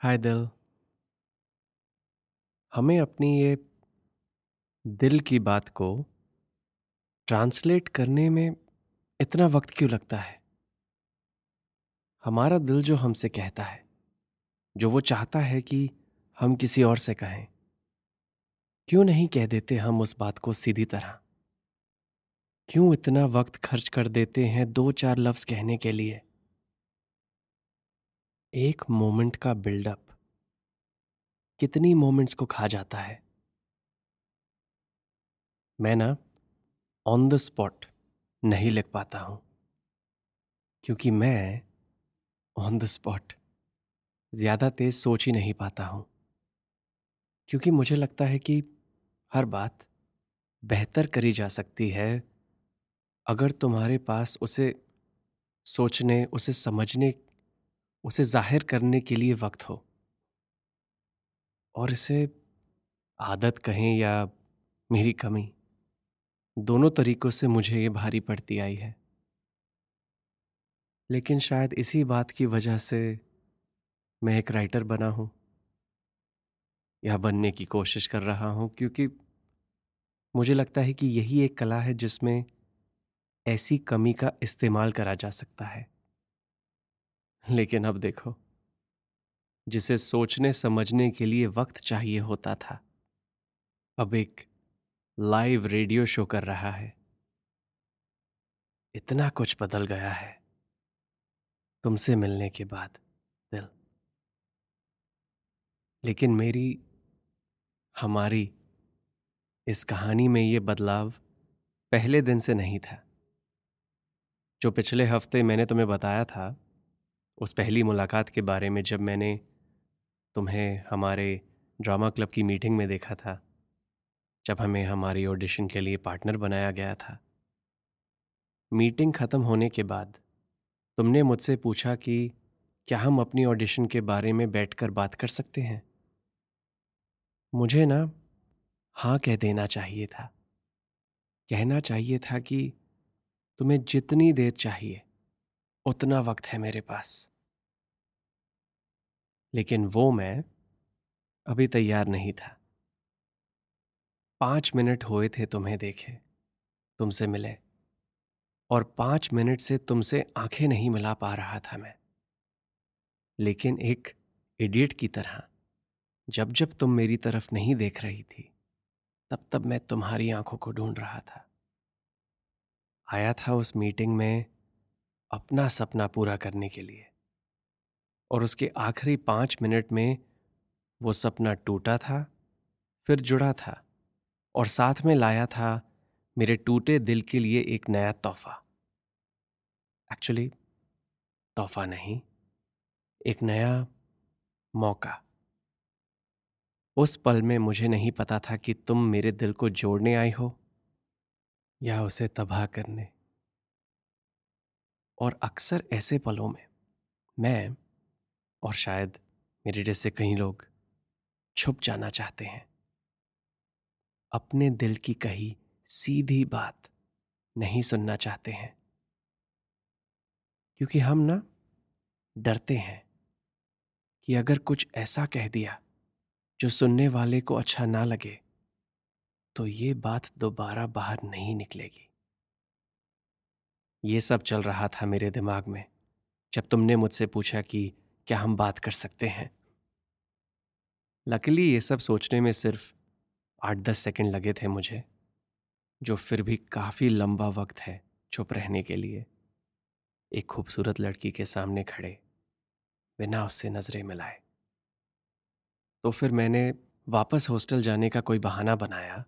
हाय दिल। हमें अपनी ये दिल की बात को ट्रांसलेट करने में इतना वक्त क्यों लगता है? हमारा दिल जो हमसे कहता है, जो वो चाहता है कि हम किसी और से कहें, क्यों नहीं कह देते हम उस बात को सीधी तरह? क्यों इतना वक्त खर्च कर देते हैं दो चार लफ्ज कहने के लिए? एक मोमेंट का बिल्डअप। कितनी मोमेंट्स को खा जाता है? मैं ना ऑन द स्पॉट नहीं लिख पाता हूँ। क्योंकि मैं ऑन द स्पॉट ज़्यादा तेज सोच ही नहीं पाता हूँ। क्योंकि मुझे लगता है कि हर बात बेहतर करी जा सकती है अगर तुम्हारे पास उसे सोचने, उसे समझने उसे ज़ाहिर करने के लिए वक्त हो। और इसे आदत कहें या मेरी कमी, दोनों तरीकों से मुझे ये भारी पड़ती आई है। लेकिन शायद इसी बात की वजह से मैं एक राइटर बना हूँ। या बनने की कोशिश कर रहा हूँ, क्योंकि मुझे लगता है कि यही एक कला है जिसमें ऐसी कमी का इस्तेमाल करा जा सकता है। लेकिन अब देखो, जिसे सोचने समझने के लिए वक्त चाहिए होता था, अब एक लाइव रेडियो शो कर रहा है। इतना कुछ बदल गया है। तुमसे मिलने के बाद, दिल। लेकिन मेरी, हमारी, इस कहानी में ये बदलाव पहले दिन से नहीं था। जो पिछले हफ़्ते मैंने तुम्हें बताया था उस पहली मुलाकात के बारे में जब मैंने तुम्हें हमारे ड्रामा क्लब की मीटिंग में देखा था, जब हमें हमारी ऑडिशन के लिए पार्टनर बनाया गया था, मीटिंग ख़त्म होने के बाद तुमने मुझसे पूछा कि क्या हम अपनी ऑडिशन के बारे में बैठकर बात कर सकते हैं? मुझे ना हाँ कह देना चाहिए था। कहना चाहिए था कि तुम्हें जितनी देर चाहिए उतना वक्त है मेरे पास। लेकिन वो मैं अभी तैयार नहीं था। पाँच मिनट हुए थे तुम्हें देखे, तुमसे मिले, और पाँच मिनट से तुमसे आँखें नहीं मिला पा रहा था मैं। लेकिन एक इडियट की तरह, जब जब तुम मेरी तरफ़ नहीं देख रही थी, तब तब मैं तुम्हारी आँखों को ढूंढ रहा था। आया था उस मीटिंग में अपना सपना पूरा करने के लिए। और उसके आखिरी पाँच मिनट में वो सपना टूटा था, फिर जुड़ा था और साथ में लाया था मेरे टूटे दिल के लिए एक नया तोहफा। एक्चुअली तोहफा नहीं, एक नया मौका। उस पल में मुझे नहीं पता था कि तुम मेरे दिल को जोड़ने आई हो या उसे तबाह करने। और अक्सर ऐसे पलों में मैं और शायद मेरे जैसे कई लोग छुप जाना चाहते हैं। अपने दिल की कही सीधी बात नहीं सुनना चाहते हैं। क्योंकि हम ना डरते हैं कि अगर कुछ ऐसा कह दिया जो सुनने वाले को अच्छा ना लगे तो ये बात दोबारा बाहर नहीं निकलेगी। ये सब चल रहा था मेरे दिमाग में, जब तुमने मुझसे पूछा कि क्या हम बात कर सकते हैं। लकीली ये सब सोचने में सिर्फ़ आठ दस सेकंड लगे थे मुझे, जो फिर भी काफ़ी लंबा वक्त है चुप रहने के लिए। एक खूबसूरत लड़की के सामने खड़े, बिना उससे नज़रें मिलाए। तो फिर मैंने वापस हॉस्टल जाने का कोई बहाना बनाया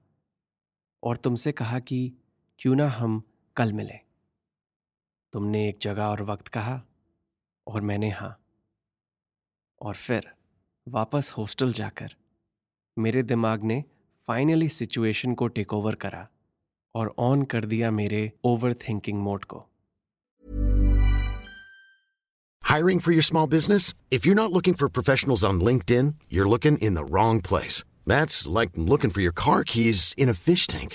और तुमसे कहा कि क्यों ना हम कल मिलें। तुमने एक जगह और वक्त कहा और मैंने हाँ। और फिर वापस हॉस्टल जाकर मेरे दिमाग ने फाइनली सिचुएशन को टेक ओवर करा और ऑन कर दिया मेरे ओवर थिंकिंग मोड को। Hiring for your small business if you not looking for professionals on LinkedIn you're looking in the wrong place that's like looking for your car keys in a fish tank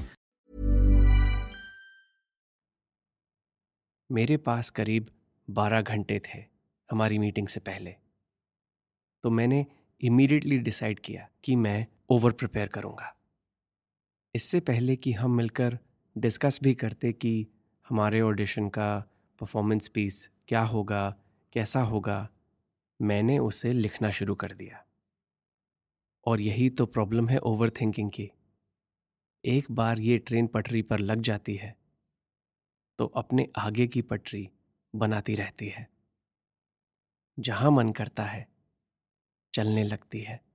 मेरे पास करीब 12 घंटे थे हमारी meeting से पहले। तो मैंने immediately decide किया कि मैं ओवर प्रिपेयर करूँगा। इससे पहले कि हम मिलकर डिस्कस भी करते कि हमारे ऑडिशन का परफॉर्मेंस पीस क्या होगा, कैसा होगा, मैंने उसे लिखना शुरू कर दिया। और यही तो प्रॉब्लम है ओवर थिंकिंग की। एक बार ये ट्रेन पटरी पर लग जाती है तो अपने आगे की पटरी बनाती रहती है। जहाँ मन करता है, चलने लगती है।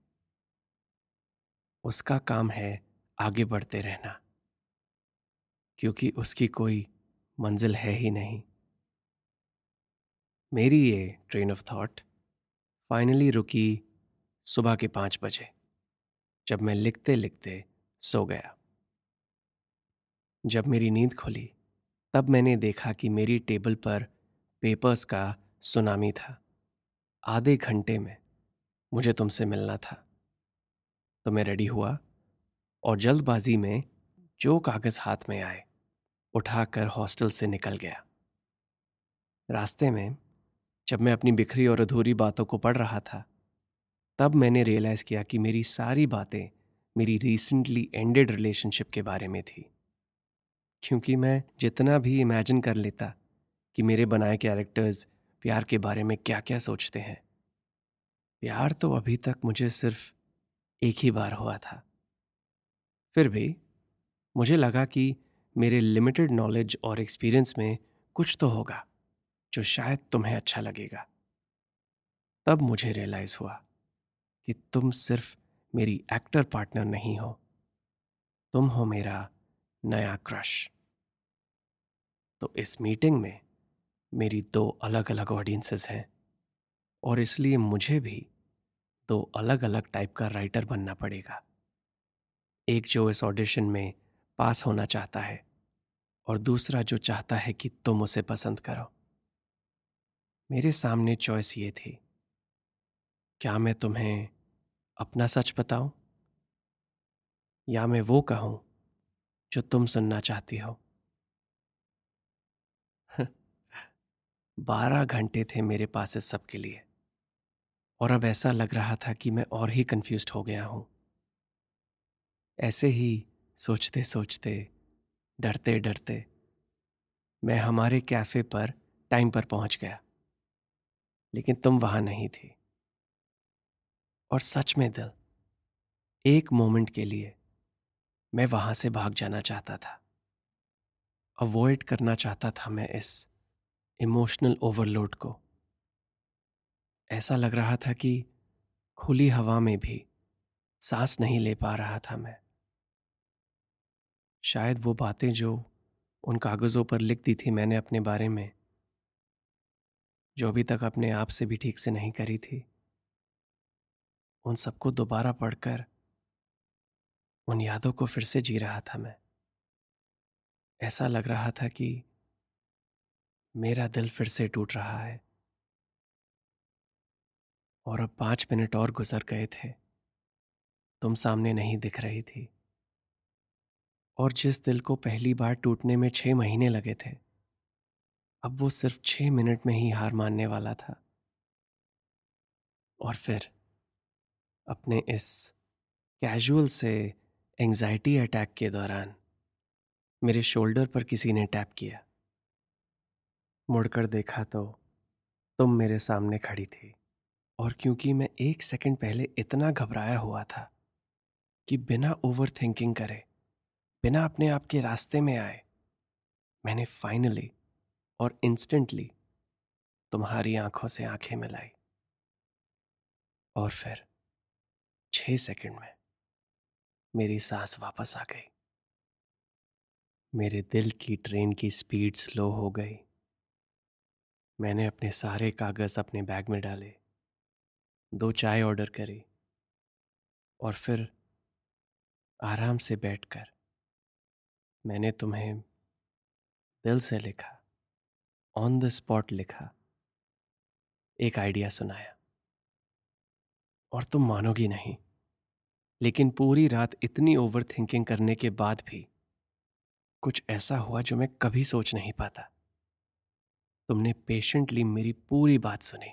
उसका काम है आगे बढ़ते रहना। क्योंकि उसकी कोई मंजिल है ही नहीं। मेरी ये ट्रेन ऑफ़ थॉट फाइनली रुकी सुबह के पाँच बजे, जब मैं लिखते लिखते सो गया। जब मेरी नींद खुली तब मैंने देखा कि मेरी टेबल पर पेपर्स का सुनामी था। आधे घंटे में मुझे तुमसे मिलना था। तो मैं रेडी हुआ और जल्दबाजी में जो कागज़ हाथ में आए, उठाकर हॉस्टल से निकल गया। रास्ते में जब मैं अपनी बिखरी और अधूरी बातों को पढ़ रहा था, तब मैंने रियलाइज़ किया कि मेरी सारी बातें मेरी रिसेंटली एंडेड रिलेशनशिप के बारे में थी। क्योंकि मैं जितना भी इमेजिन कर लेता कि मेरे बनाए कैरेक्टर्स प्यार के बारे में क्या क्या सोचते हैं। प्यार तो अभी तक मुझे सिर्फ़ एक ही बार हुआ था। फिर भी मुझे लगा कि मेरे लिमिटेड नॉलेज और एक्सपीरियंस में कुछ तो होगा, जो शायद तुम्हें अच्छा लगेगा। तब मुझे रियलाइज़ हुआ कि तुम सिर्फ़ मेरी एक्टर पार्टनर नहीं हो। तुम हो मेरा नया क्रश तो इस मीटिंग में मेरी दो अलग अलग ऑडियंसेस हैं और इसलिए मुझे भी दो अलग अलग टाइप का राइटर बनना पड़ेगा। एक जो इस ऑडिशन में पास होना चाहता है और दूसरा जो चाहता है कि तुम उसे पसंद करो। मेरे सामने चॉइस ये थी। क्या मैं तुम्हें अपना सच बताऊँ? या मैं वो कहूँ जो तुम सुनना चाहती हो? बारह घंटे थे मेरे पास इस सब के लिए। और अब ऐसा लग रहा था कि मैं और ही कंफ्यूज हो गया हूँ। ऐसे ही सोचते सोचते डरते डरते मैं हमारे कैफ़े पर टाइम पर पहुँच गया। लेकिन तुम वहाँ नहीं थी। और सच में दिल, एक मोमेंट के लिए मैं वहाँ से भाग जाना चाहता था। अवॉइड करना चाहता था मैं इस इमोशनल ओवरलोड को। ऐसा लग रहा था कि खुली हवा में भी सांस नहीं ले पा रहा था मैं। शायद वो बातें जो उन कागज़ों पर लिख दी थी मैंने अपने बारे में, जो अभी तक अपने आप से भी ठीक से नहीं करी थी, उन सबको दोबारा पढ़कर, उन यादों को फिर से जी रहा था मैं। ऐसा लग रहा था कि मेरा दिल फिर से टूट रहा है। और अब पाँच मिनट और गुजर गए थे। तुम सामने नहीं दिख रही थी। और जिस दिल को पहली बार टूटने में छह महीने लगे थे, अब वो सिर्फ़ छह मिनट में ही हार मानने वाला था। और फिर अपने इस कैजुअल से एंजाइटी अटैक के दौरान मेरे शोल्डर पर किसी ने टैप किया। मुड़कर देखा तो तुम मेरे सामने खड़ी थी। और क्योंकि मैं एक सेकंड पहले इतना घबराया हुआ था कि बिना ओवर थिंकिंग करे, बिना अपने आप के रास्ते में आए, मैंने फाइनली और इंस्टेंटली तुम्हारी आँखों से आँखें मिलाई। और फिर छह सेकंड में मेरी सांस वापस आ गई। मेरे दिल की ट्रेन की स्पीड स्लो हो गई। मैंने अपने सारे कागज़ अपने बैग में डाले, दो चाय ऑर्डर करी और फिर आराम से बैठकर मैंने तुम्हें दिल से लिखा ऑन द स्पॉट लिखा, एक आइडिया सुनाया। और तुम मानोगी नहीं, लेकिन पूरी रात इतनी ओवर थिंकिंग करने के बाद भी कुछ ऐसा हुआ जो मैं कभी सोच नहीं पाता। तुमने पेशेंटली मेरी पूरी बात सुनी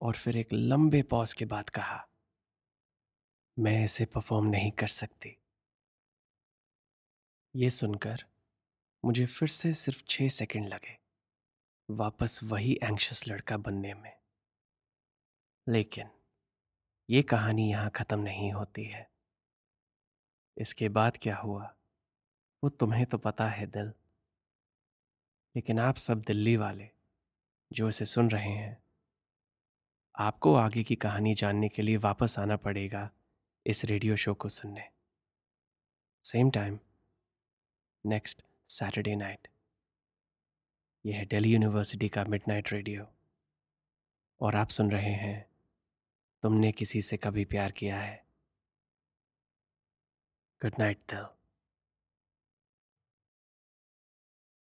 और फिर एक लंबे पॉज के बाद कहा, मैं इसे परफॉर्म नहीं कर सकती। ये सुनकर मुझे फिर से सिर्फ़ छह सेकंड लगे, वापस वही एंक्शस लड़का बनने में। लेकिन ये कहानी यहाँ खत्म नहीं होती है। इसके बाद क्या हुआ, वो तुम्हें तो पता है, दिल। लेकिन आप सब दिल्ली वाले, जो इसे सुन रहे हैं। आपको आगे की कहानी जानने के लिए वापस आना पड़ेगा इस रेडियो शो को सुनने। Same time next Saturday night यह है दिल्ली यूनिवर्सिटी का मिडनाइट रेडियो और आप सुन रहे हैं, तुमने किसी से कभी प्यार किया है? गुड नाइट दिल